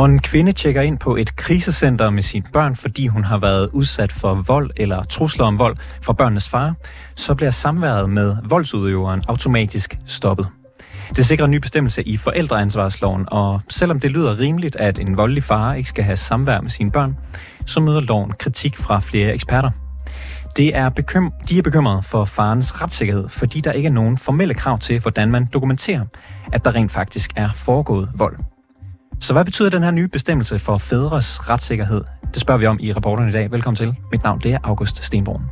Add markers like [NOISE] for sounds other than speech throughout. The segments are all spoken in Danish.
Når en kvinde tjekker ind på et krisecenter med sine børn, fordi hun har været udsat for vold eller trusler om vold fra børnenes far, så bliver samværet med voldsudøveren automatisk stoppet. Det sikrer en ny bestemmelse i forældreansvarsloven, og selvom det lyder rimeligt, at en voldelig far ikke skal have samvær med sine børn, så møder loven kritik fra flere eksperter. Det er bekym- de er bekymrede for farens retssikkerhed, fordi der ikke er nogen formelle krav til, hvordan man dokumenterer, at der rent faktisk er foregået vold. Så hvad betyder den her nye bestemmelse for fædres retssikkerhed? Det spørger vi om i rapporten i dag. Velkommen til. Mit navn det er August Stenbrun.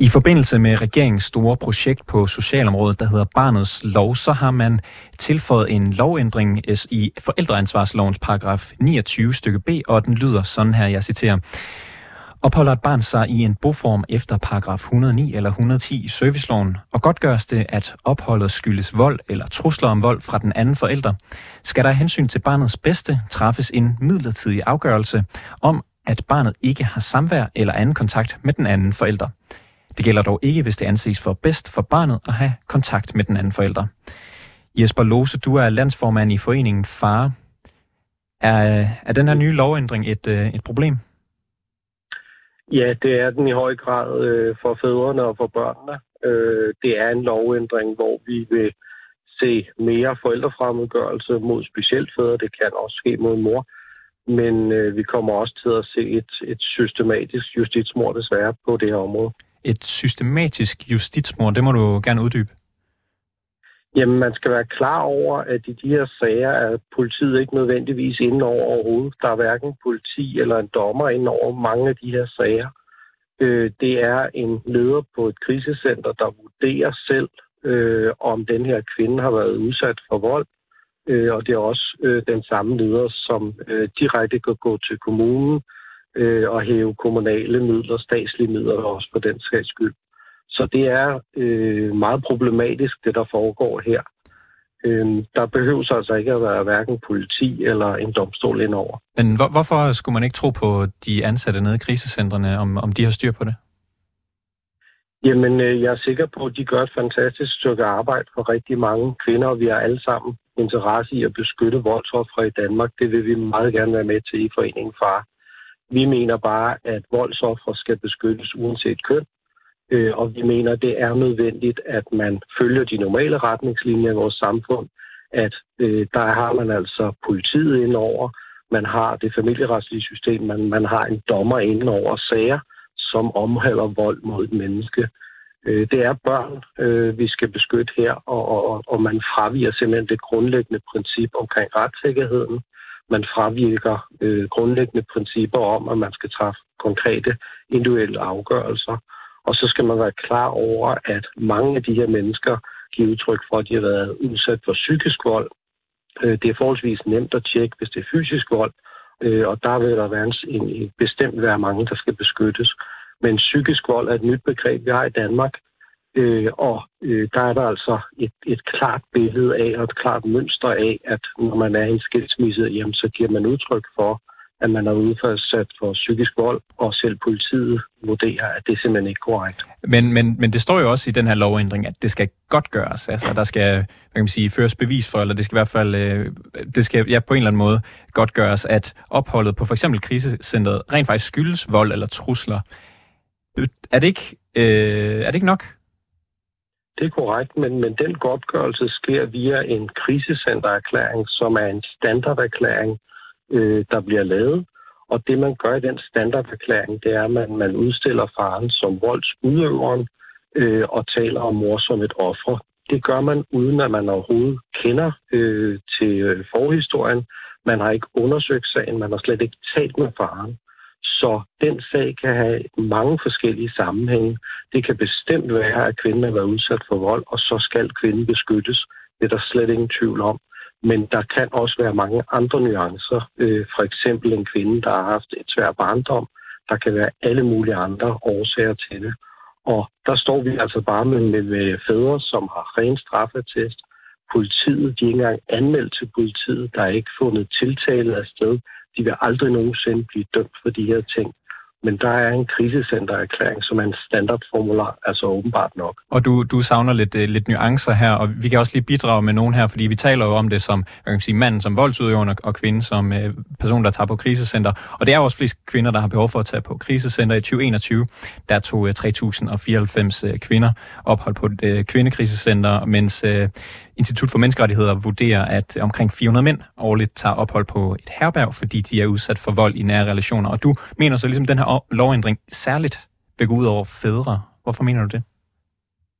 I forbindelse med regeringens store projekt på socialområdet, der hedder Barnets Lov, så har man tilføjet en lovændring i forældreansvarslovens paragraf 29 stykke B, og den lyder sådan her, jeg citerer. Opholder et barn sig i en boform efter paragraf 109 eller 110 i serviceloven, og godt gøres det, at opholdet skyldes vold eller trusler om vold fra den anden forælder, skal der hensyn til barnets bedste træffes en midlertidig afgørelse om, at barnet ikke har samvær eller anden kontakt med den anden forælder. Det gælder dog ikke, hvis det anses for bedst for barnet at have kontakt med den anden forælder. Jesper Lose, du er landsformand i foreningen FAR. Er, er den her nye lovændring et, øh, et problem? Ja, det er den i høj grad øh, for fædrene og for børnene. Øh, det er en lovændring, hvor vi vil se mere forældrefremmedgørelse mod specielt fædre. Det kan også ske mod mor. Men øh, vi kommer også til at se et, et systematisk justitsmord desværre på det her område. Et systematisk justitsmord, det må du gerne uddybe. Jamen, man skal være klar over, at i de her sager er politiet ikke nødvendigvis inde over overhovedet. Der er hverken politi eller en dommer inde over mange af de her sager. Øh, det er en leder på et krisecenter, der vurderer selv, øh, om den her kvinde har været udsat for vold. Øh, og det er også øh, den samme leder, som øh, direkte kan gå til kommunen øh, og hæve kommunale midler, statslige midler også på den sags skyld. Så det er øh, meget problematisk, det der foregår her. Øh, der behøves altså ikke at være hverken politi eller en domstol indover. Men hvor, hvorfor skulle man ikke tro på de ansatte nede i krisecentrene, om, om de har styr på det? Jamen, øh, jeg er sikker på, at de gør et fantastisk stykke arbejde for rigtig mange kvinder, og vi har alle sammen interesse i at beskytte voldsoffere i Danmark. Det vil vi meget gerne være med til i Foreningen Far. Vi mener bare, at voldsoffere skal beskyttes uanset køn, Øh, og vi mener, det er nødvendigt, at man følger de normale retningslinjer i vores samfund, at øh, der har man altså politiet indover, man har det familieretslige system, man, man har en dommer inden over sager, som omhandler vold mod et menneske. Øh, det er børn, øh, vi skal beskytte her, og, og, og man fraviger simpelthen det grundlæggende princip omkring retssikkerheden. Man fravirker øh, grundlæggende principper om, at man skal træffe konkrete individuelle afgørelser. Og så skal man være klar over, at mange af de her mennesker giver udtryk for, at de har været udsat for psykisk vold. Øh, det er forholdsvis nemt at tjekke, hvis det er fysisk vold, øh, og der vil der være en, en bestemt være mange, der skal beskyttes. Men psykisk vold er et nyt begreb, vi har i Danmark, øh, og øh, der er der altså et, et klart billede af og et klart mønster af, at når man er i en skilsmisse, jamen, så giver man udtryk for, at man er udsat for psykisk vold, og selv politiet vurderer, at det er simpelthen ikke korrekt. Men, men, men det står jo også i den her lovændring, at det skal godt gøres. Altså, der skal hvad kan man sige, føres bevis for, eller det skal i hvert fald øh, det skal, ja, på en eller anden måde godt gøres, at opholdet på for eksempel krisecentret rent faktisk skyldes vold eller trusler. Er det ikke, øh, er det ikke nok? Det er korrekt, men, men den godtgørelse sker via en krisecentererklæring, som er en standarderklæring, øh, der bliver lavet. Og det, man gør i den standarderklæring, det er, at man, man udstiller faren som voldsudøveren øh, og taler om mor som et offer. Det gør man, uden at man overhovedet kender øh, til øh, forhistorien. Man har ikke undersøgt sagen, man har slet ikke talt med faren. Så den sag kan have mange forskellige sammenhænge. Det kan bestemt være, at kvinden har været udsat for vold, og så skal kvinden beskyttes. Det er der slet ingen tvivl om. Men der kan også være mange andre nuancer. Øh, for eksempel en kvinde, der har haft et svært barndom. Der kan være alle mulige andre årsager til det. Og der står vi altså bare med, med, med fædre, som har ren straffetest. Politiet, de er ikke engang anmeldt til politiet. Der er ikke fundet tiltale af sted. De vil aldrig nogensinde blive dømt for de her ting. Men der er en krisecentererklæring, som er en standardformular, altså åbenbart nok. Og du, du savner lidt, øh, lidt nuancer her, og vi kan også lige bidrage med nogen her, fordi vi taler jo om det som jeg kan sige, manden som voldsudøver og kvinden som øh, person, der tager på krisecenter. Og det er også flest kvinder, der har behov for at tage på krisecenter. I 2021, der tog øh, 3.094 øh, kvinder ophold på et øh, kvindekrisecenter, mens øh, Institut for Menneskerettigheder vurderer, at omkring 400 mænd årligt tager ophold på et herberg, fordi de er udsat for vold i nære relationer. Og du mener så ligesom, at den her lovændring særligt vil gå ud over fædre. Hvorfor mener du det?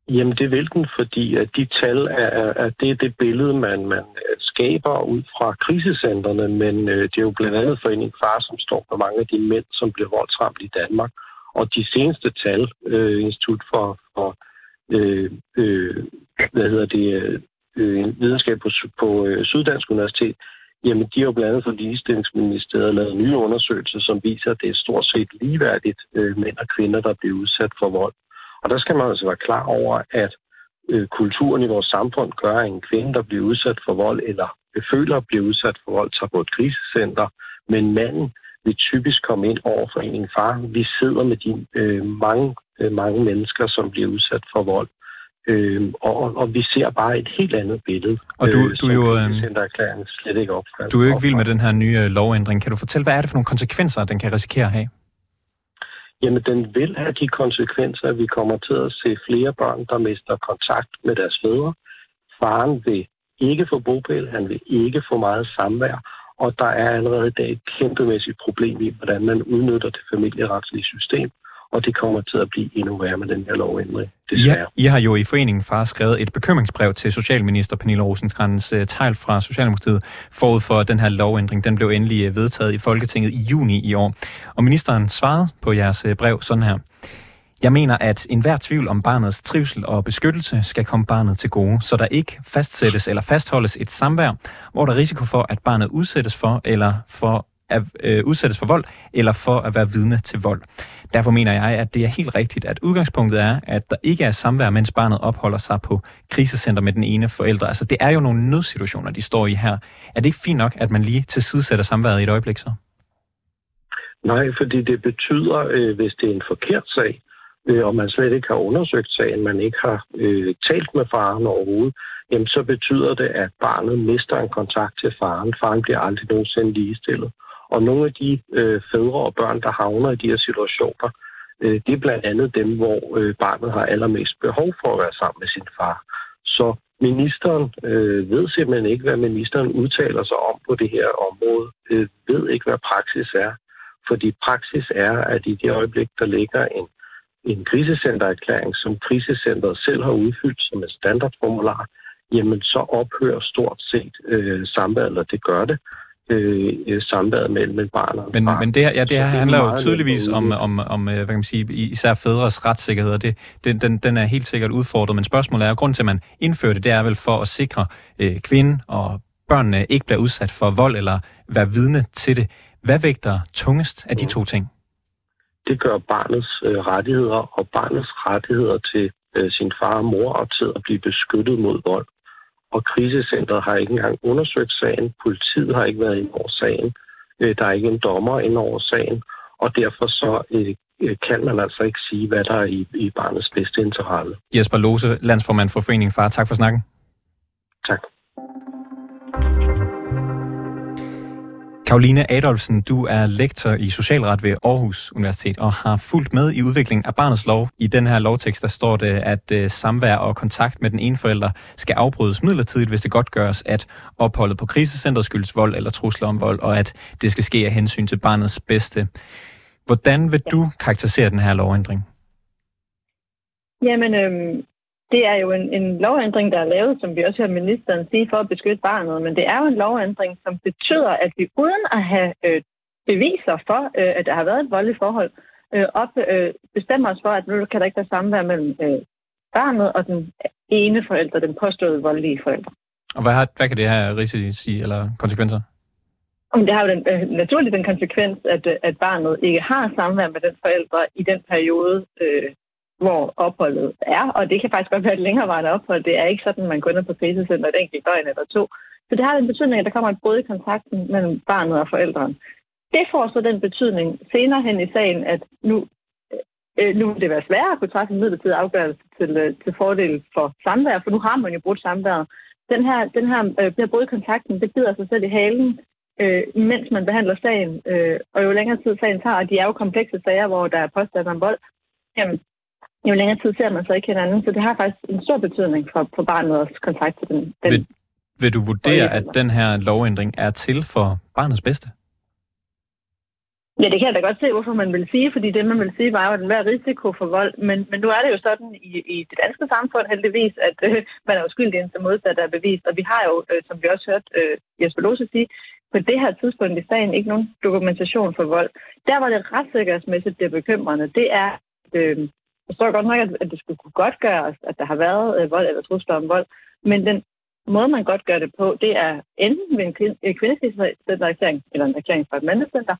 Jamen det vil den, fordi at de tal er, er, er det, er det billede, man, man øh, skaber ud fra krisecentrene, men øh, det er jo blandt andet Forening Far, som står for mange af de mænd, som bliver voldsramt i Danmark. Og de seneste tal, øh, Institut for, for øh, øh, hvad hedder det, øh, øh, videnskab på, på øh, Syddansk Universitet, jamen de har jo blandt andet for ligestillingsministeriet lavet nye undersøgelser, som viser, at det er stort set ligeværdigt øh, mænd og kvinder, der bliver udsat for vold. Og der skal man altså være klar over, at øh, kulturen i vores samfund gør, at en kvinde, der bliver udsat for vold, eller føler at blive udsat for vold, tager på et krisecenter, men manden vil typisk komme ind over for en far. Vi sidder med de øh, mange, øh, mange mennesker, som bliver udsat for vold. Øh, og, og vi ser bare et helt andet billede. Og du, øh, du, jo, øh, slet ikke op, du er jo ikke vild med den her nye øh, lovændring. Kan du fortælle, hvad er det for nogle konsekvenser, den kan risikere at have? Jamen, den vil have de konsekvenser, at vi kommer til at se flere børn, der mister kontakt med deres fædre. Faren vil ikke få bopæl, han vil ikke få meget samvær, og der er allerede i dag et kæmpemæssigt problem i, hvordan man udnytter det familieretslige system og det kommer til at blive endnu værre med den her lovændring, desværre. Ja, I har jo i foreningen far skrevet et bekymringsbrev til Socialminister Pernille Rosenkrantz uh, Tejl fra Socialdemokratiet forud for den her lovændring. Den blev endelig uh, vedtaget i Folketinget i juni i år. Og ministeren svarede på jeres uh, brev sådan her. Jeg mener, at enhver tvivl om barnets trivsel og beskyttelse skal komme barnet til gode, så der ikke fastsættes eller fastholdes et samvær, hvor der er risiko for, at barnet udsættes for eller for at øh, udsættes for vold, eller for at være vidne til vold. Derfor mener jeg, at det er helt rigtigt, at udgangspunktet er, at der ikke er samvær, mens barnet opholder sig på krisecenter med den ene forælder. Altså, det er jo nogle nødsituationer, de står i her. Er det ikke fint nok, at man lige tilsidesætter samværet i et øjeblik så? Nej, fordi det betyder, øh, hvis det er en forkert sag, øh, og man slet ikke har undersøgt sagen, man ikke har øh, talt med faren overhovedet, jamen så betyder det, at barnet mister en kontakt til faren. Faren bliver aldrig nogensinde ligestillet. Og nogle af de øh, fædre og børn, der havner i de her situationer, øh, det er blandt andet dem, hvor øh, barnet har allermest behov for at være sammen med sin far. Så ministeren øh, ved simpelthen ikke, hvad ministeren udtaler sig om på det her område, øh, ved ikke, hvad praksis er. Fordi praksis er, at i det øjeblik, der ligger en, en krisecentererklæring, som krisecenteret selv har udfyldt som en standardformular, jamen så ophører stort set øh, samværet, eller det gør det, øh, øh samværet mellem et barn og men, barn. Men det her, ja, det her handler jo tydeligvis om, om, om, øh, hvad kan man sige, især fædres retssikkerhed, og det, den, den, den er helt sikkert udfordret, men spørgsmålet er, grund til, at man indfører det, det er vel for at sikre øh, kvinden og børnene ikke bliver udsat for vold eller være vidne til det. Hvad vægter tungest af de to ting? Det gør barnets øh, rettigheder og barnets rettigheder til øh, sin far og mor og til at blive beskyttet mod vold og krisecentret har ikke engang undersøgt sagen. Politiet har ikke været ind over sagen. Øh, der er ikke en dommer ind over sagen, og derfor så øh, øh, kan man altså ikke sige, hvad der er i, i barnets bedste interesse. Jesper Lose, landsformand for Foreningen Far. Tak for snakken. Tak. Karoline Adolfsen, du er lektor i socialret ved Aarhus Universitet og har fulgt med i udviklingen af barnets lov. I den her lovtekst, der står det, at øh, samvær og kontakt med den ene forælder skal afbrydes midlertidigt, hvis det godt gøres, at opholdet på krisecentret skyldes vold eller trusler om vold, og at det skal ske af hensyn til barnets bedste. Hvordan vil du karakterisere den her lovændring? Jamen, øhm, det er jo en, en lovændring, der er lavet, som vi også hører ministeren sige, for at beskytte barnet. Men det er jo en lovændring, som betyder, at vi uden at have øh, beviser for, øh, at der har været et voldeligt forhold, øh, op, øh, bestemmer os for, at nu kan der ikke være samvær mellem øh, barnet og den ene forælder, den påståede voldelige forælder. Og hvad, har, hvad kan det have risici eller konsekvenser? det har jo den, øh, naturligt den konsekvens, at, øh, at barnet ikke har samvær med den forælder i den periode, øh, hvor opholdet er, og det kan faktisk godt være et længerevarende ophold. Det er ikke sådan, at man går ind på krisecenter et enkelt døgn eller to. Så det har en betydning, at der kommer et brud i kontakten mellem barnet og forældrene. Det får så den betydning senere hen i sagen, at nu, øh, nu vil det være sværere at kunne træffe en midlertidig afgørelse til, øh, til fordel for samvær, for nu har man jo brudt samværet. Den her, den her, øh, bliver i kontakten, det bider sig selv i halen, øh, mens man behandler sagen. Øh, og jo længere tid sagen tager, og de er jo komplekse sager, hvor der er påstand om vold, jamen, jo længere tid ser man så ikke hinanden. Så det har faktisk en stor betydning for, for barnets kontakt til den. den vil, vil du vurdere, at den her lovændring er til for barnets bedste? Ja, det kan jeg da godt se, hvorfor man vil sige, fordi det, man vil sige, var jo, at der er risiko for vold. Men, men nu er det jo sådan i, i det danske samfund heldigvis, at øh, man er uskyldig indtil modsat er bevist. Og vi har jo, øh, som vi også hørte øh, Jesper Lose sige, på det her tidspunkt i sagen ikke nogen dokumentation for vold. Der, hvor det retssikkerhedsmæssigt bliver bekymrende, det er, øh, jeg står godt nok, at, at det skulle kunne godt gøres, at der har været øh, vold eller trusler om vold, men den måde, man godt gør det på, det er enten ved en kvindekrisecentererklæring eller en erklæring fra et mandecenter,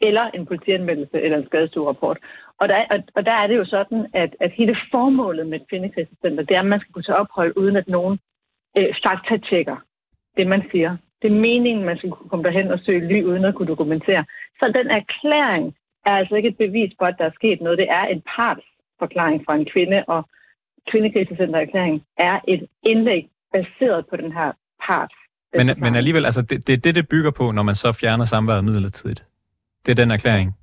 eller en politianmeldelse eller en skadestuerapport. Og der, og, og der er det jo sådan, at, at hele formålet med et kvindekrisecenter, det er, at man skal kunne tage ophold, uden at nogen øh, faktatjekker det, man siger. Det er meningen, man skal kunne komme derhen og søge ly, uden at kunne dokumentere. Så den erklæring er altså ikke et bevis på, at der er sket noget. Det er en parts partsforklaring fra en kvinde, og kvindekrisecentererklæringen er et indlæg baseret på den her part. Men, men alligevel, altså, det, det er det, det bygger på, når man så fjerner samværet midlertidigt. Det er den erklæring?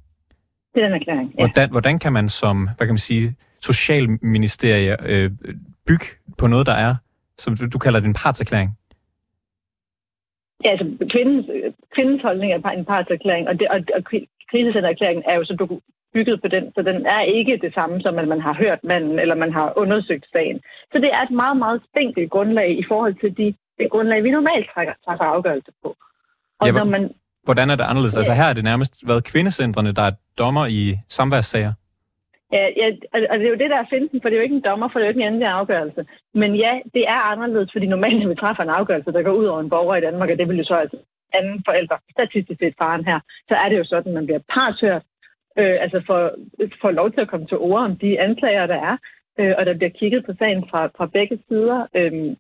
Det er den erklæring, ja. Hvordan, hvordan kan man som, hvad kan man sige, socialministerie øh, bygge på noget, der er, som du, du kalder det en partserklæring? Ja, altså kvindens, kvindens holdning er en partserklæring, og, det, og, og krisecentererklæringen er jo så bygget på den, så den er ikke det samme som, at man har hørt manden, eller man har undersøgt sagen. Så det er et meget, meget spinkelt grundlag i forhold til de, det grundlag, vi normalt trækker, trækker afgørelse på. Og ja, når man Hvordan er det anderledes? Ja. Altså her er det nærmest været kvindecentrene, der er dommer i samværssager. Ja, ja, og det er jo det, der er finten, for det er jo ikke en dommer, for det er jo ikke en endelig afgørelse. Men ja, det er anderledes, fordi normalt, når vi træffer en afgørelse, der går ud over en borger i Danmark, og det vil jo så altså anden forældre, statistisk set faren her, så er det jo sådan, at man bliver partshørt, øh, altså får, får lov til at komme til ord om de anklager, der er, øh, og der bliver kigget på sagen fra, fra begge sider. Øh,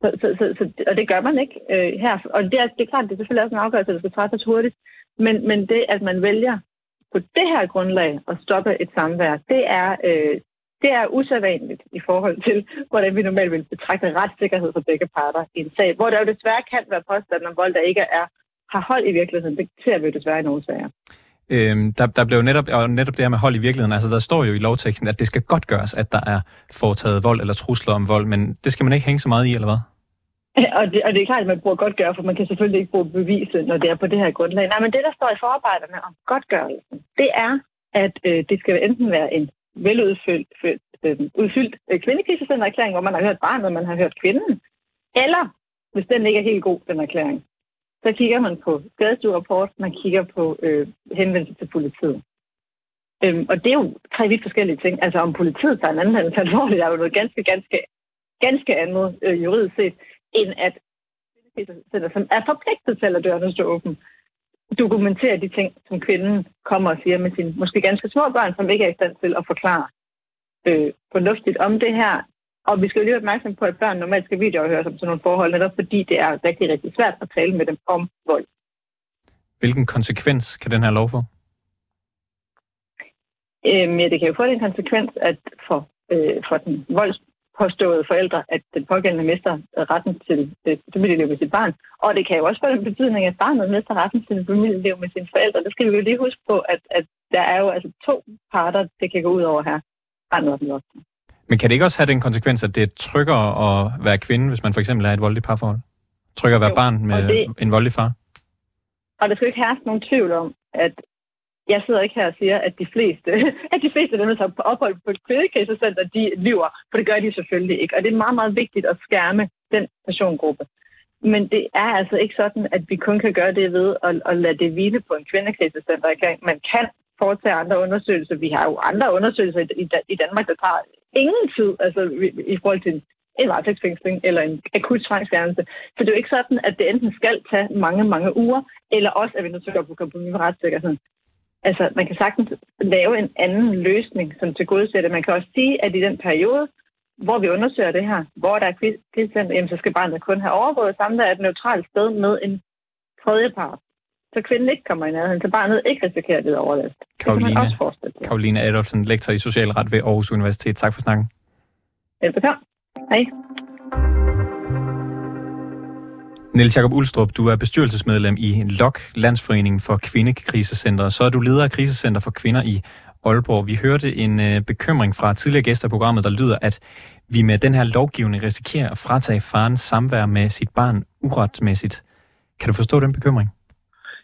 så, så, så, så, og det gør man ikke øh, her. Og det er, det er klart, det er selvfølgelig også en afgørelse, der skal træffes hurtigt. Men, men det, at man vælger på det her grundlag at stoppe et samvær, det er, øh, det er usædvanligt i forhold til, hvordan vi normalt vil betragte retssikkerhed for begge parter i en sag, hvor der jo desværre kan være påstand om vold, der ikke er, har hold i virkeligheden. Det ser vi jo desværre i nogle sager. Øhm, der, der blev netop, og netop det her med hold i virkeligheden, altså der står jo i lovteksten, at det skal godt gøres, at der er foretaget vold eller trusler om vold, men det skal man ikke hænge så meget i, eller hvad? [LAUGHS] Og det, og det er klart, at man bruger godtgøre, for man kan selvfølgelig ikke bruge beviset, når det er på det her grundlag. Nej, men det, der står i forarbejderne om godtgørelsen, det er, at øh, det skal enten være en veludfyldt øh, udfyldt øh, kvindekrisecentererklæring, hvor man har hørt barnet, man har hørt kvinden, eller hvis den ikke er helt god, den erklæring, så kigger man på skadestuerapport, man kigger på øh, henvendelse til politiet. Øhm, og det er jo tre vidt forskellige ting. Altså om politiet tager en anden anmeldelse alvorligt, er jo noget ganske, ganske, ganske andet øh, juridisk set end at som er forpligtet til at lade dørene stå åben, dokumentere de ting, som kvinden kommer og siger med sine måske ganske små børn, som ikke er i stand til at forklare øh, fornuftigt om det her. Og vi skal jo lige være opmærksom på, at børn normalt skal videoafhøres om sådan nogle forhold, netop fordi det er rigtig, rigtig svært at tale med dem om vold. Hvilken konsekvens kan den her lov få? Øhm, ja, det kan jo få den konsekvens, at for, øh, for den volds, påståede forældre, at den pågældende mister retten til et familieliv med sit barn. Og det kan jo også få den betydning, at barnet mister retten til familieliv med sine forældre. Det skal vi jo lige huske på, at, at der er jo altså to parter, det kan gå ud over her. Barnet og den voksne. Men kan det ikke også have den konsekvens, at det er tryggere at være kvinde, hvis man for eksempel er et voldeligt parforhold? Tryggere at være jo, barn med det, en voldelig far? Og der skal ikke herske nogen tvivl om, at jeg sidder ikke her og siger, at de fleste, [LAUGHS] at de fleste af dem, der tager på ophold på et kvindekrisecenter, de lyver, for det gør de selvfølgelig ikke. Og det er meget, meget vigtigt at skærme den persongruppe. Men det er altså ikke sådan, at vi kun kan gøre det ved at, at lade det hvile på en kvindekrisecenter. Man kan foretage andre undersøgelser. Vi har jo andre undersøgelser i, i Danmark, der tager ingen tid altså, i forhold til en varetægtsfængsling eller en akut tvangsfjernelse. Så det er jo ikke sådan, at det enten skal tage mange, mange uger, eller også at vi nødt til at gå på kompromis med retssikkerheden altså, man kan sagtens lave en anden løsning, som til gode det. Man kan også sige, at i den periode, hvor vi undersøger det her, hvor der er krigscenter, så skal barnet kun have overvåget samvær et neutralt sted med en tredje part så kvinden ikke kommer i nærheden, så barnet ikke risikerer lide overlast. Karoline, det også. Karoline Adolfsen, lektor i socialret ved Aarhus Universitet. Tak for snakken. Velbekomme. Hej. Niels Jakob Ulstrup, du er bestyrelsesmedlem i LOK, Landsforeningen for Kvindekrisecentre. Så er du leder af krisecenter for kvinder i Aalborg. Vi hørte en øh, bekymring fra tidligere gæster af programmet, der lyder, at vi med den her lovgivning risikerer at fratage faren samvær med sit barn uretmæssigt. Kan du forstå den bekymring?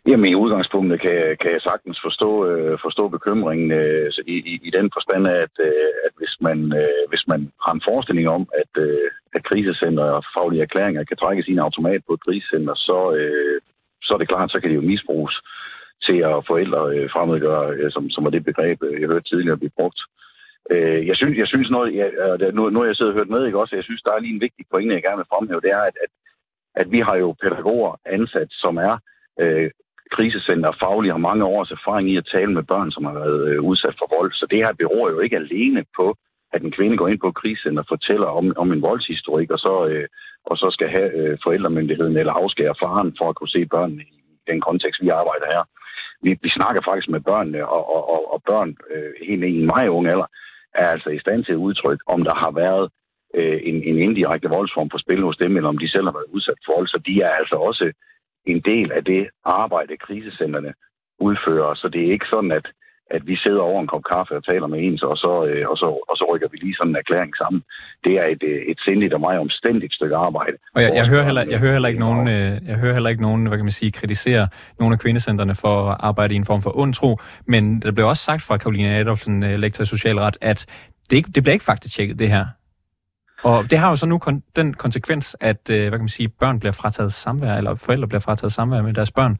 Jamen i udgangspunktet kan, kan jeg sagtens forstå, øh, forstå bekymringen øh, i, i, i den forstand at, øh, at hvis, man, øh, hvis man har en forestilling om, at, øh, at krisecenter og faglige erklæringer kan trække sine automat på et krisecenter, så, øh, så er det klart, så kan det jo misbruges til at forældre øh, fremmedgøre, øh, som, som var det begreb, øh, jeg hørte tidligere blive brugt. Øh, jeg synes, jeg synes noget, jeg, nu, nu har jeg siddet og hørt med, ikke også, jeg synes, der er lige en vigtig pointe, jeg gerne vil fremhæve, det er, at, at, at vi har jo pædagoger ansat, som er øh, krisecenter faglige har mange års erfaring i at tale med børn, som har været øh, udsat for vold. Så det her beror jo ikke alene på, at en kvinde går ind på et krisecenter og fortæller om, om en voldshistorik, og så, øh, og så skal have øh, forældremyndigheden eller afskære faren for at kunne se børnene i den kontekst, vi arbejder her. Vi, vi snakker faktisk med børnene, og, og, og, og børn øh, helt i en meget unge alder er altså i stand til at udtrykke, om der har været øh, en, en indirekte voldsform på spil hos dem, eller om de selv har været udsat for vold. Så de er altså også en del af det arbejde, krisecenterne udfører. Så det er ikke sådan, at, at vi sidder over en kop kaffe og taler med en, og så, øh, og så, og så rykker vi lige sådan en erklæring sammen. Det er et, øh, et sindigt og meget omstændigt stykke arbejde. Og jeg, jeg, hører, heller, jeg hører heller ikke nogen, øh, jeg hører heller ikke nogen, hvad kan man sige, kritisere nogle af kvindecentrene for at arbejde i en form for undtro, men der blev også sagt fra Karoline Adolfsen, lektor i socialret, at det, ikke, det bliver ikke faktisk tjekket, det her. Og det har jo så nu kon- den konsekvens, at øh, hvad kan man sige, børn bliver frataget samvær, eller forældre bliver frataget samvær med deres børn.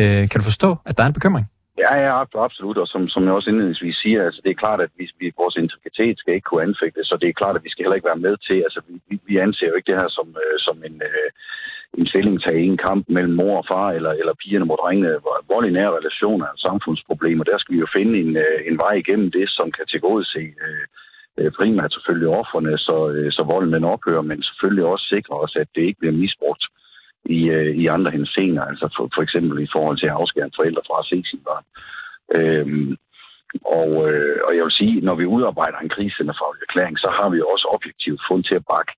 Øh, kan du forstå, at der er en bekymring? Ja, ja, absolut. Og som, som jeg også indledningsvis siger, altså, det er klart, at vi, vi, vores integritet skal ikke kunne anfægtes, så det er klart, at vi skal heller ikke være med til, altså vi, vi anser jo ikke det her som, øh, som en, øh, en stillingtag i en kamp mellem mor og far, eller, eller pigerne mod drengene. Vold i nære relationer er et samfundsproblem, og der skal vi jo finde en, øh, en vej igennem det, som kan tilgodese øh, Øh, primært selvfølgelig offerne, så, øh, så volden ophører, men selvfølgelig også sikre os, at det ikke bliver misbrugt i, øh, i andre hensener, altså for, for eksempel i forhold til at afskære en forældre fra at se sine børn. Øhm, og, øh, og jeg vil sige, når vi udarbejder en krisecenterfaglig erklæring, så har vi også objektivt fund til at bakke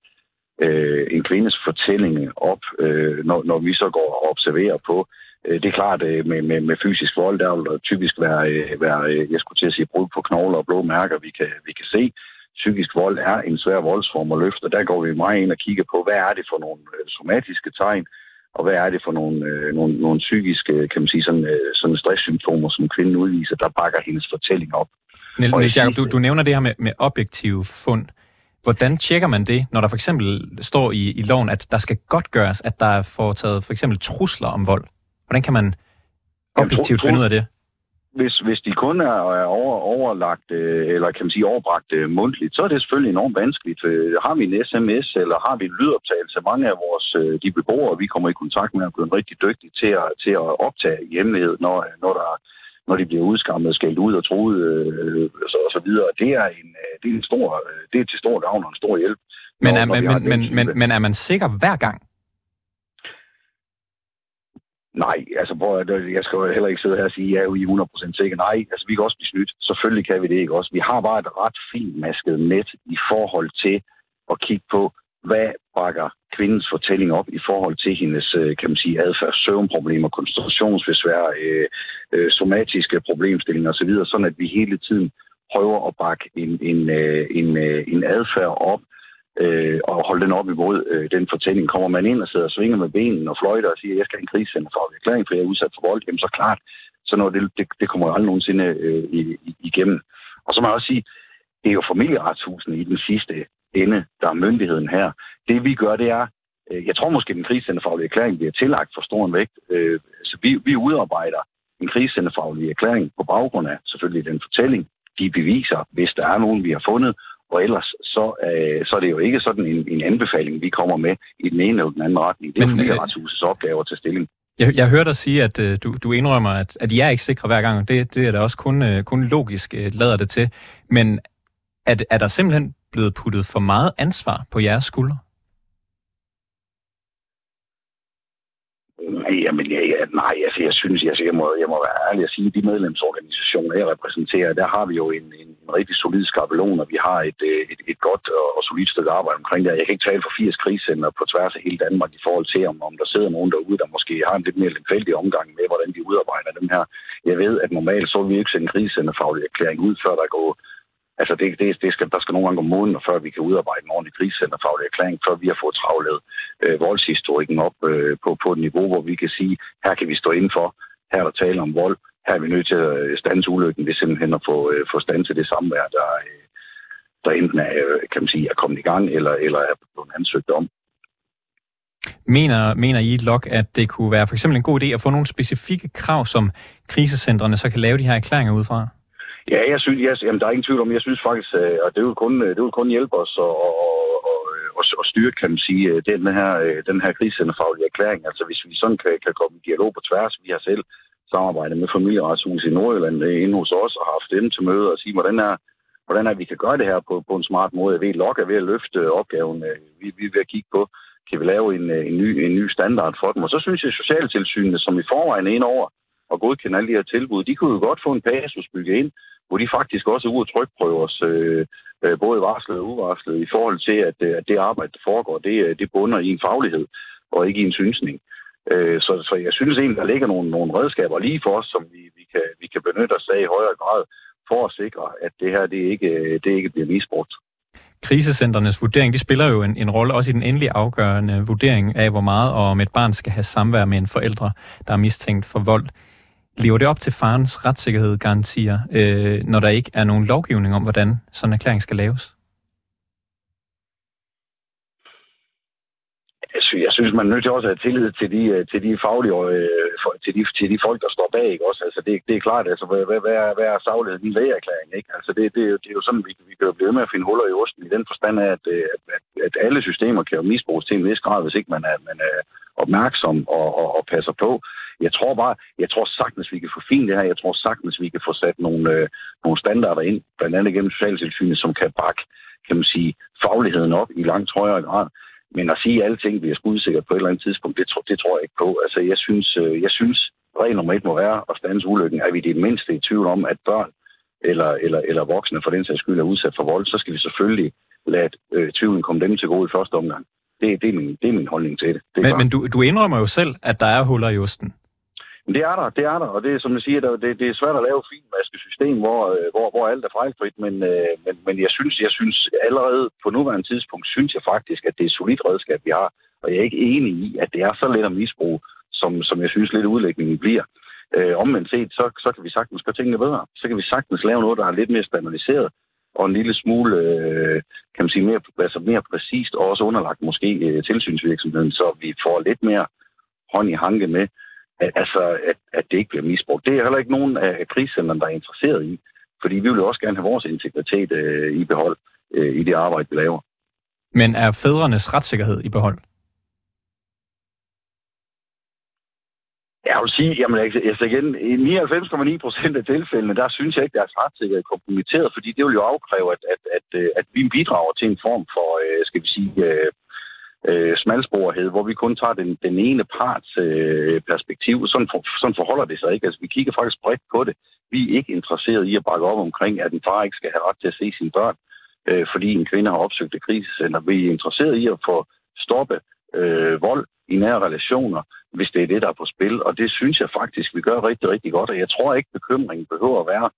øh, en kvindes fortælling op, øh, når, når vi så går og observerer på, øh, det er klart, øh, med, med, med fysisk vold, der vil typisk være, øh, være øh, jeg skulle til at sige, brud på knogler og blå mærker, vi kan, vi kan se psykisk vold er en svær voldsform at løfte. Der går vi meget ind og kigger på, hvad er det for nogle øh, somatiske tegn, og hvad er det for nogle, øh, nogle, nogle psykiske, kan man sige, sådan, øh, sådan stresssymptomer, som kvinden udviser, der bakker hendes fortælling op. Niels Jacob, du, du nævner det her med, med objektive fund. Hvordan tjekker man det, når der for eksempel står i, i loven, at der skal godt gøres, at der er foretaget for eksempel trusler om vold? Hvordan kan man objektivt finde ud af det? Hvis, hvis de kun er, er over, overlagt, øh, eller kan man sige overbragt øh, mundtligt, så er det selvfølgelig enormt vanskeligt. Øh, har vi en sms, eller har vi en lydoptagelse? Mange af vores, de beboere, vi kommer i kontakt med, er blevet rigtig dygtige til at, til at optage i hemmelighed, når, når, der, når de bliver udskammet, skældt ud og troet, øh, og, så, og så videre. Det er, en, det, er en stor, det er til stor gavn og en stor hjælp. Men er, når, når men, men, men, men er man sikker hver gang? Nej, altså prøv, jeg skal jo heller ikke sidde her og sige, at jeg er jo i 100% sikker. Nej, altså vi kan også blive snydt. Selvfølgelig kan vi det ikke også. Vi har bare et ret masket net i forhold til at kigge på, hvad bakker kvindens fortælling op i forhold til hendes, øh, kan man sige, adfærd, søvnproblemer, koncentrationsbesvær, øh, øh, somatiske problemstillinger osv., sådan at vi hele tiden prøver at bakke en, en, øh, en, øh, en adfærd op, øh, og holde den op imod øh, den fortælling. Kommer man ind og sidder og svinger med benen og fløjter og siger, at jeg skal have en krigscenter for erklæring, for jeg er udsat for vold, jamen så klart, så noget, det, det, det kommer jo aldrig nogensinde øh, igennem. Og så må jeg også sige, det er jo familieretshusene i den sidste ende, der er myndigheden her. Det vi gør, det er, øh, jeg tror måske, den krigscenterfaglige erklæring bliver tillagt for stor en vægt. Øh, så vi, vi udarbejder en krigscenterfaglig erklæring på baggrund af selvfølgelig den fortælling, de beviser, hvis der er nogen, vi har fundet, og ellers så, øh, så er det jo ikke sådan en, en anbefaling, vi kommer med i den ene eller den anden retning. Det er familieretshusets øh, opgave at tage stilling. Jeg, jeg hører dig sige, at øh, du, du indrømmer, at, at I er ikke sikre hver gang. Det, det er da også kun, øh, kun logisk, øh, lader det til. Men er, er der simpelthen blevet puttet for meget ansvar på jeres skuldre? Nej, nej, altså jeg synes, altså, jeg, må, jeg må være ærlig at sige, at de medlemsorganisationer, jeg repræsenterer, der har vi jo en, en, en rigtig solid skabelon, og vi har et, øh, et, et godt og solidt stykke arbejde omkring det. Jeg kan ikke tale for 80 krigscenter på tværs af hele Danmark i forhold til, om, om der sidder nogen derude, der måske har en lidt mere lemfældig omgang med, hvordan de udarbejder dem her. Jeg ved, at normalt så vil vi ikke sende en erklæring ud, før der går Altså, det, det, det skal, der skal nogle gange gå måneder, før vi kan udarbejde en ordentlig krisecenterfaglig erklæring, før vi har fået travlet øh, voldshistorikken op øh, på, på et niveau, hvor vi kan sige, her kan vi stå indenfor, her er der tale om vold, her er vi nødt til at øh, stanse ulykken ved simpelthen at få, øh, få stanset det samvær, der, øh, der enten er, øh, kan man sige, er kommet i gang, eller, eller er blevet ansøgt om. Mener, mener I lok, at det kunne være for eksempel en god idé at få nogle specifikke krav, som krisecentrene så kan lave de her erklæringer ud fra? Ja, jeg synes, jeg, jamen, der er ingen tvivl om, jeg synes faktisk, øh, og at det vil kun, øh, det vil kun hjælpe os og, og, og, og øh, styrke, kan man sige, den her, den her krisecenterfaglige erklæring. Altså hvis vi sådan kan, kan komme i dialog på tværs, vi har selv samarbejdet med familieretshuset i Nordjylland inde hos os og haft dem til møde og sige, hvordan er, hvordan er vi kan gøre det her på, på en smart måde. Jeg ved, Lok er ved at løfte opgaven. Vi, vi er ved at kigge på, kan vi lave en, en, ny, en ny standard for dem. Og så synes jeg, at Socialtilsynet, som i forvejen er ind over og godkende alle de her tilbud, de kunne jo godt få en passus bygget ind, hvor de faktisk også er ude og trykprøve os, øh, øh, både varslet og uvarslet, i forhold til, at, øh, at det arbejde, der foregår, det, øh, det bunder i en faglighed, og ikke i en synsning. Øh, så, så jeg synes egentlig, der ligger nogle, nogle redskaber lige for os, som vi, vi, kan, vi kan benytte os af i højere grad, for at sikre, at det her det ikke, det ikke bliver misbrugt. Krisecenternes vurdering, de spiller jo en, en rolle også i den endelige afgørende vurdering af, hvor meget og om et barn skal have samvær med en forældre, der er mistænkt for vold. Lever det op til farens retssikkerhed garantier, øh, når der ikke er nogen lovgivning om, hvordan sådan en erklæring skal laves? jeg synes, man er nødt til også at have tillid til de, øh, til de faglige, øh, til, de, til de folk, der står bag. Ikke? Også, altså, det, det er klart, altså, hvad, hvad, hvad, er, hvad er sagligheden i en lægeerklæring? Ikke? Altså, det, det, det, er jo sådan, vi, vi kan jo blive med at finde huller i osten i den forstand af, at, øh, at, at, at alle systemer kan jo misbruges til en vis grad, hvis ikke man er, man er opmærksom og, og, og passer på. Jeg tror bare, jeg tror sagtens, vi kan få fint det her. Jeg tror sagtens, vi kan få sat nogle, øh, nogle standarder ind, blandt andet gennem socialtilsynet, som kan bakke kan man sige, fagligheden op i langt højere grad. Men at sige, at alting bliver skudsikkert på et eller andet tidspunkt, det, det tror jeg ikke på. Altså, jeg synes, øh, jeg synes regel nummer et må være at stands ulykken. Er vi det mindste i tvivl om, at børn eller, eller, eller voksne for den sags skyld er udsat for vold, så skal vi selvfølgelig lade øh, tvivlen komme dem til gode i første omgang. Det, det, er, min, det er min holdning til det. det men men du, du indrømmer jo selv, at der er huller i osten. Men det er der, det er der, og det er som jeg siger, det, det er svært at lave et finmasket system, hvor, øh, hvor, hvor alt er fejlfrit, men, øh, men, men jeg synes, jeg synes allerede på nuværende tidspunkt, synes jeg faktisk, at det er et solidt redskab, vi har, og jeg er ikke enig i, at det er så let at misbruge, som, som jeg synes lidt udlægningen bliver. Øh, omvendt set, så, så kan vi sagtens gøre tingene bedre. Så kan vi sagtens lave noget, der er lidt mere standardiseret, og en lille smule, øh, kan man sige, mere, altså mere præcist, og også underlagt måske øh, tilsynsvirksomheden, så vi får lidt mere hånd i hanke med, altså, at, at det ikke bliver misbrugt. Det er heller ikke nogen af krigscenterne, der er interesseret i, fordi vi vil jo også gerne have vores integritet øh, i behold øh, i det arbejde, vi laver. Men er fædrenes retssikkerhed i behold? Jeg vil sige, jamen, altså igen, i 99,9 procent af tilfældene, der synes jeg ikke, deres retssikkerhed er kompromitteret, fordi det vil jo afkræve, at, at, at, at vi bidrager til en form for, øh, skal vi sige, øh, smalsporhed, hvor vi kun tager den, den ene parts øh, perspektiv. Sådan, for, sådan forholder det sig ikke. Altså, vi kigger faktisk bredt på det. Vi er ikke interesseret i at bakke op omkring, at en far ikke skal have ret til at se sine børn, øh, fordi en kvinde har opsøgt et krisecenter. Vi er interesseret i at få stoppe øh, vold i nære relationer, hvis det er det, der er på spil. Og det synes jeg faktisk, vi gør rigtig, rigtig godt. Og jeg tror ikke, bekymringen behøver at være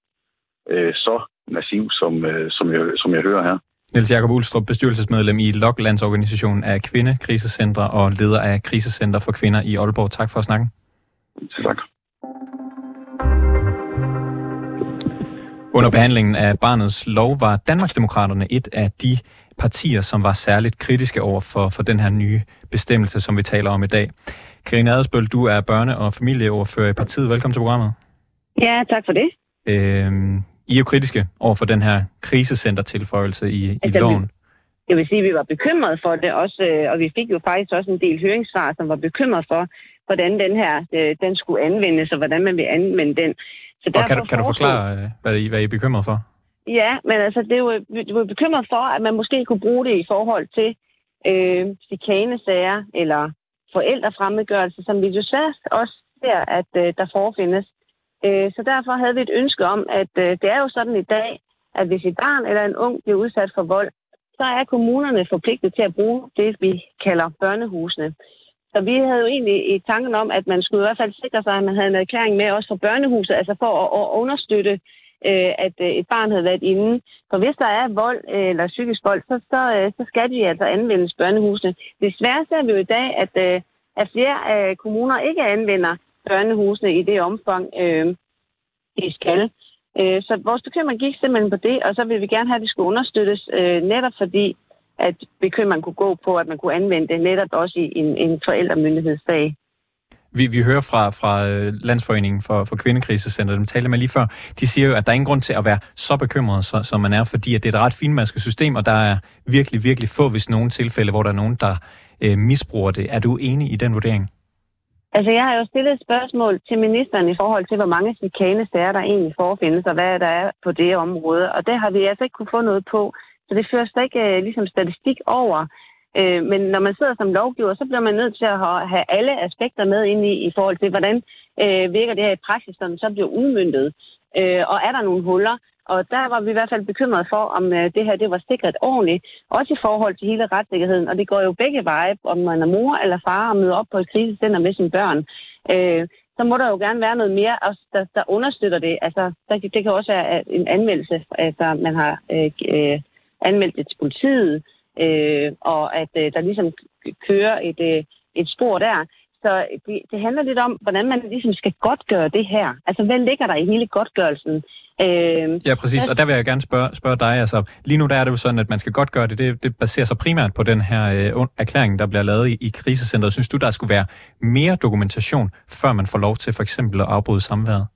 øh, så massiv, som, øh, som, jeg, som jeg hører her. Niels Jakob Ulstrup, bestyrelsesmedlem i Loklandsorganisationen af Kvindekrisecentre og leder af Krisecenter for Kvinder i Aalborg. Tak for at snakke. Tak. Under behandlingen af barnets lov var Danmarksdemokraterne et af de partier, som var særligt kritiske over for, for den her nye bestemmelse, som vi taler om i dag. Karina Adelsbøl, du er børne- og familieordfører i partiet. Velkommen til programmet. Ja, tak for det. Øhm, i er jo kritiske over for den her krisecentertilføjelse i, i altså, loven. Jeg vil sige, at vi var bekymrede for det også, øh, og vi fik jo faktisk også en del høringssvar, som var bekymret for, hvordan den her øh, den skulle anvendes, og hvordan man vil anvende den. Så og kan, du, kan du forklare, øh, hvad I, hvad I er bekymret for? Ja, men altså, det er jo, vi var bekymret for, at man måske kunne bruge det i forhold til øh, chikanesager eller forældrefremmedgørelse, som vi desværre også ser, at øh, der forefindes. Øh, så derfor havde vi et ønske om, at øh, det er jo sådan i dag, at hvis et barn eller en ung bliver udsat for vold, så er kommunerne forpligtet til at bruge det, vi kalder børnehusene. Så vi havde jo egentlig i tanken om, at man skulle i hvert fald sikre sig, at man havde en erklæring med også for børnehuset, altså for at, at understøtte, øh, at øh, et barn havde været inde. For hvis der er vold øh, eller psykisk vold, så, så, øh, så skal de altså anvendes børnehusene. Desværre ser vi jo i dag, at, øh, at flere øh, kommuner ikke anvender børnehusene i det omfang, øh, de skal. Øh, så vores bekymring gik simpelthen på det, og så vil vi gerne have, at det skulle understøttes, øh, netop fordi, at bekymringen kunne gå på, at man kunne anvende det netop også i en, en forældremyndighedssag. Vi, vi hører fra, fra øh, Landsforeningen for, for Kvindekrisecenter, dem talte med lige før, de siger jo, at der er ingen grund til at være så bekymret, så, som man er, fordi at det er et ret finmasket system, og der er virkelig, virkelig få, hvis nogen tilfælde, hvor der er nogen, der øh, misbruger det. Er du enig i den vurdering? Altså, jeg har jo stillet et spørgsmål til ministeren i forhold til, hvor mange chikanesager der egentlig forefindes, og hvad der er på det område. Og det har vi altså ikke kunne få noget på. Så det fører ikke øh, ligesom statistik over. Øh, men når man sidder som lovgiver, så bliver man nødt til at have alle aspekter med ind i, i forhold til, hvordan øh, virker det her i praksis, når så bliver udmyndtet. Og er der nogle huller? Og der var vi i hvert fald bekymrede for, om øh, det her det var sikret ordentligt, også i forhold til hele retssikkerheden. Og det går jo begge veje, om man er mor eller far og møder op på et krisecenter med sine børn. Øh, så må der jo gerne være noget mere, der, der understøtter det. Altså, der, det kan også være en anmeldelse, altså man har øh, øh, anmeldt det til politiet, øh, og at øh, der ligesom kører et, øh, et spor der. Så det, det handler lidt om, hvordan man ligesom skal godtgøre det her. Altså, hvad ligger der i hele godtgørelsen? Øh, ja, præcis. Og der vil jeg gerne spørge, spørge dig. Altså, lige nu der er det jo sådan, at man skal godt gøre det. Det, det baserer sig primært på den her øh, erklæring, der bliver lavet i, i krisecentret. Synes du, der skulle være mere dokumentation, før man får lov til for eksempel at afbryde samværet?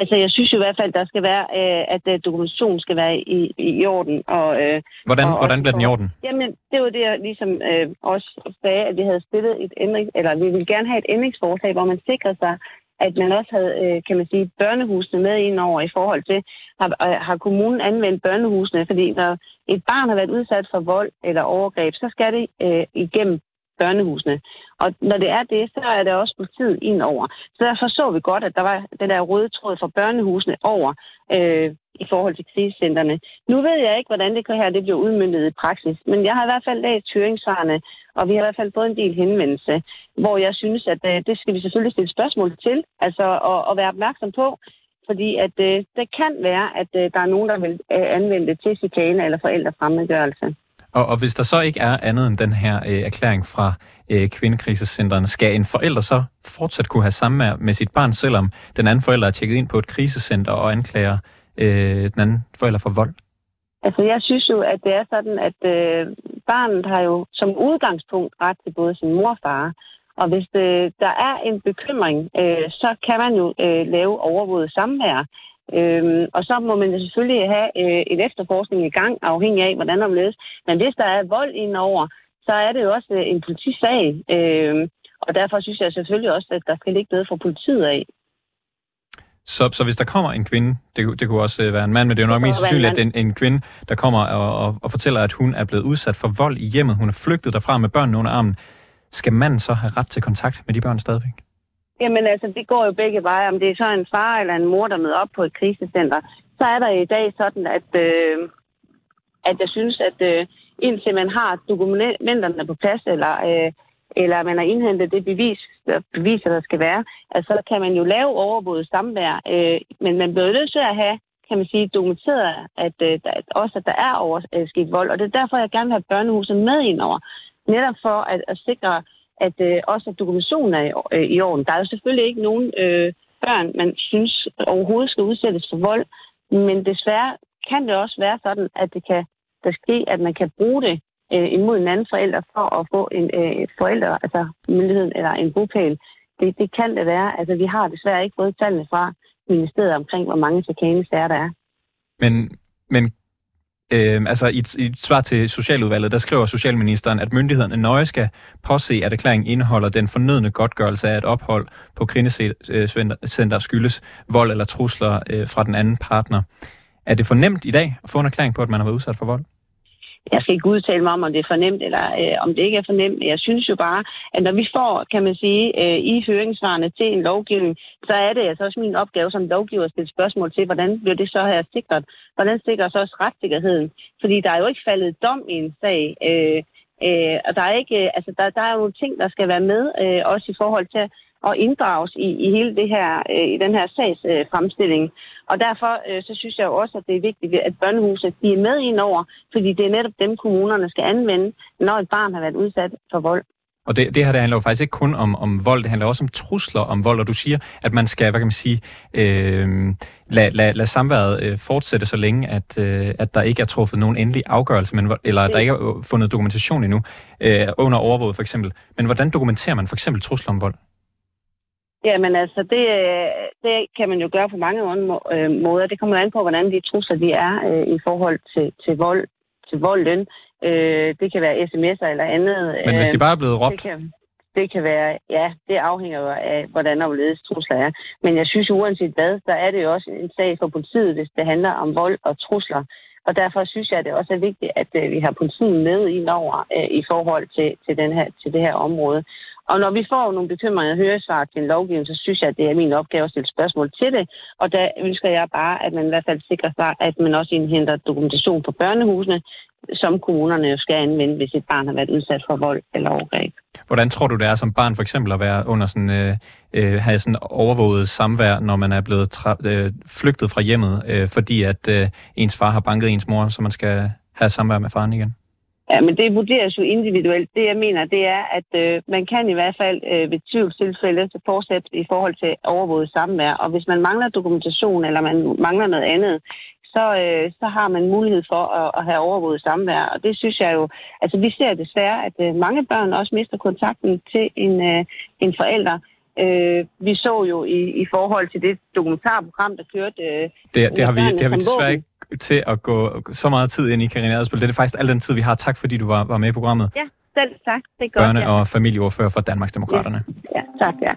Altså, jeg synes jo i hvert fald, der skal være, øh, at øh, dokumentationen skal være i, i orden. Og, øh, hvordan og, hvordan bliver den i orden? Jamen, det var det, jeg ligesom øh, også sagde, at vi havde stillet et ændring, eller vi ville gerne have et ændringsforslag, hvor man sikrer sig, at man også havde, øh, kan man sige, børnehusene med ind over i forhold til, har, øh, har kommunen anvendt børnehusene, fordi når et barn har været udsat for vold eller overgreb, så skal det øh, igennem børnehusene. Og når det er det, så er det også politiet ind over. Så derfor så vi godt, at der var den der røde tråd fra børnehusene over øh, i forhold til krisecentrene. Nu ved jeg ikke, hvordan det kan her det bliver udmyndtet i praksis, men jeg har i hvert fald læst høringssvarene, og vi har i hvert fald fået en del henvendelse, hvor jeg synes, at øh, det skal vi selvfølgelig stille spørgsmål til, altså at, at være opmærksom på, fordi at øh, det kan være, at øh, der er nogen, der vil øh, anvende det til chikane eller forældrefremmedgørelse. Og, og hvis der så ikke er andet end den her øh, erklæring fra øh, kvindekrisecentrene, skal en forælder så fortsat kunne have samvær med sit barn, selvom den anden forælder er tjekket ind på et krisecenter og anklager øh, den anden forælder for vold? Altså, jeg synes jo, at det er sådan, at øh, barnet har jo som udgangspunkt ret til både sin mor og far. Og hvis øh, der er en bekymring, øh, så kan man jo øh, lave overvåget samvær. Øhm, og så må man selvfølgelig have øh, et efterforskning i gang, afhængig af, hvordan der ledes. Men hvis der er vold indover, så er det jo også øh, en politisag. Øhm, og derfor synes jeg selvfølgelig også, at der skal ligge noget fra politiet af. Så, så hvis der kommer en kvinde, det, det kunne også øh, være en mand, men det er jo nok mest sandsynligt, at en, en kvinde, der kommer og, og, og fortæller, at hun er blevet udsat for vold i hjemmet, hun er flygtet derfra med børnene under armen, skal manden så have ret til kontakt med de børn stadigvæk? Jamen altså, det går jo begge veje. Om det er så en far eller en mor, der møder op på et krisecenter, så er der i dag sådan, at, øh, at jeg synes, at øh, indtil man har dokumenterne på plads, eller, øh, eller man har indhentet det bevis, beviser, der skal være, altså, så kan man jo lave overvåget samvær. Øh, men man bliver nødt til at have kan man sige, dokumenteret, at, øh, der, også at der er oversket øh, vold. Og det er derfor, jeg gerne vil have børnehuset med ind over. Netop for at, at sikre, at øh, også at dokumentationen er i, øh, i orden. Der er jo selvfølgelig ikke nogen øh, børn, man synes overhovedet skal udsættes for vold, men desværre kan det også være sådan, at det kan der ske, at man kan bruge det øh, imod en anden forælder for at få en øh, forælder, altså myndigheden eller en bopæl. Det, det kan det være. Altså, vi har desværre ikke fået tallene fra ministeriet omkring, hvor mange chikanesager der er. Men, men Øh, altså i et, i et svar til Socialudvalget, der skriver Socialministeren, at myndighederne nøje skal påse, at erklæringen indeholder den fornødne godtgørelse af et ophold på kvindecenter skyldes vold eller trusler øh, fra den anden partner. Er det for nemt i dag at få en erklæring på, at man har været udsat for vold? Jeg skal ikke udtale mig om, om det er fornemt eller øh, om det ikke er fornemt. Jeg synes jo bare, at når vi får, kan man sige, øh, i høringsvarene til en lovgivning, så er det altså også min opgave som lovgiver at stille spørgsmål til, hvordan bliver det så her sikret? Hvordan sikrer så også retssikkerheden? Fordi der er jo ikke faldet dom i en sag. Øh, øh, og der er ikke, øh, altså der, der er jo ting, der skal være med, øh, også i forhold til og inddrages i, i hele det her, øh, i den her sags øh, fremstilling. Og derfor øh, så synes jeg jo også, at det er vigtigt, at børnehuset de er med ind over, fordi det er netop dem, kommunerne skal anvende, når et barn har været udsat for vold. Og det, det her det handler jo faktisk ikke kun om, om vold, det handler også om trusler om vold, og du siger, at man skal, hvad kan man sige, øh, lade lad, lad samværet øh, fortsætte så længe, at, øh, at der ikke er truffet nogen endelig afgørelse, men, eller at der ikke er fundet dokumentation endnu, øh, under overvåget for eksempel. Men hvordan dokumenterer man for eksempel trusler om vold? Jamen altså, det, det kan man jo gøre på mange øh, måder. Det kommer an på, hvordan de trusler de er øh, i forhold til, til vold, til volden. Øh, det kan være sms'er eller andet. Men hvis de bare er blevet råbt? Det kan, det kan være, ja, det afhænger jo af, hvordan overledes trusler er. Men jeg synes uanset hvad, så er det jo også en sag for politiet, hvis det handler om vold og trusler. Og derfor synes jeg, at det også er vigtigt, at øh, vi har politiet med i over øh, i forhold til, til, den her, til det her område. Og når vi får nogle bekymrende høresvar til en lovgivning, så synes jeg, at det er min opgave at stille spørgsmål til det. Og der ønsker jeg bare, at man i hvert fald sikrer sig, at man også indhenter dokumentation på børnehusene, som kommunerne jo skal anvende, hvis et barn har været udsat for vold eller overgreb. Hvordan tror du, det er som barn for eksempel at være under sådan, øh, øh, have sådan overvåget samvær, når man er blevet tra- øh, flygtet fra hjemmet, øh, fordi at øh, ens far har banket ens mor, så man skal have samvær med faren igen? Ja, men det vurderes jo individuelt. Det, jeg mener, det er, at øh, man kan i hvert fald øh, ved tvivlstilfælde fortsætte i forhold til overvåget samvær. Og hvis man mangler dokumentation, eller man mangler noget andet, så, øh, så har man mulighed for at, at have overvåget samvær. Og det synes jeg jo, altså vi ser desværre, at øh, mange børn også mister kontakten til en, øh, en forælder. Øh, vi så jo i, i forhold til det dokumentarprogram, der kørte... Øh, det, det, har vi, det har vi desværre ikke til at gå så meget tid ind i Karina Adspil. Det er faktisk al den tid, vi har. Tak fordi du var, var med i programmet. Ja, selv tak. Det er godt, Børne- ja. og familieordfører for Danmarksdemokraterne. Ja, ja tak, ja.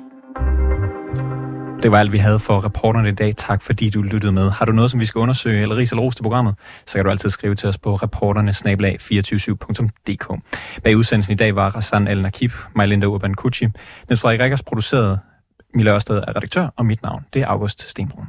Det var alt, vi havde for reporterne i dag. Tak fordi du lyttede med. Har du noget, som vi skal undersøge, eller ris eller ros til programmet, så kan du altid skrive til os på reporterne 247dk Bag udsendelsen i dag var Rassan El Nakib, Majlinda Urban Kucci. Niels Frederik Rikkers producerede Mille Ørsted er redaktør, og mit navn det er August Stenbrun.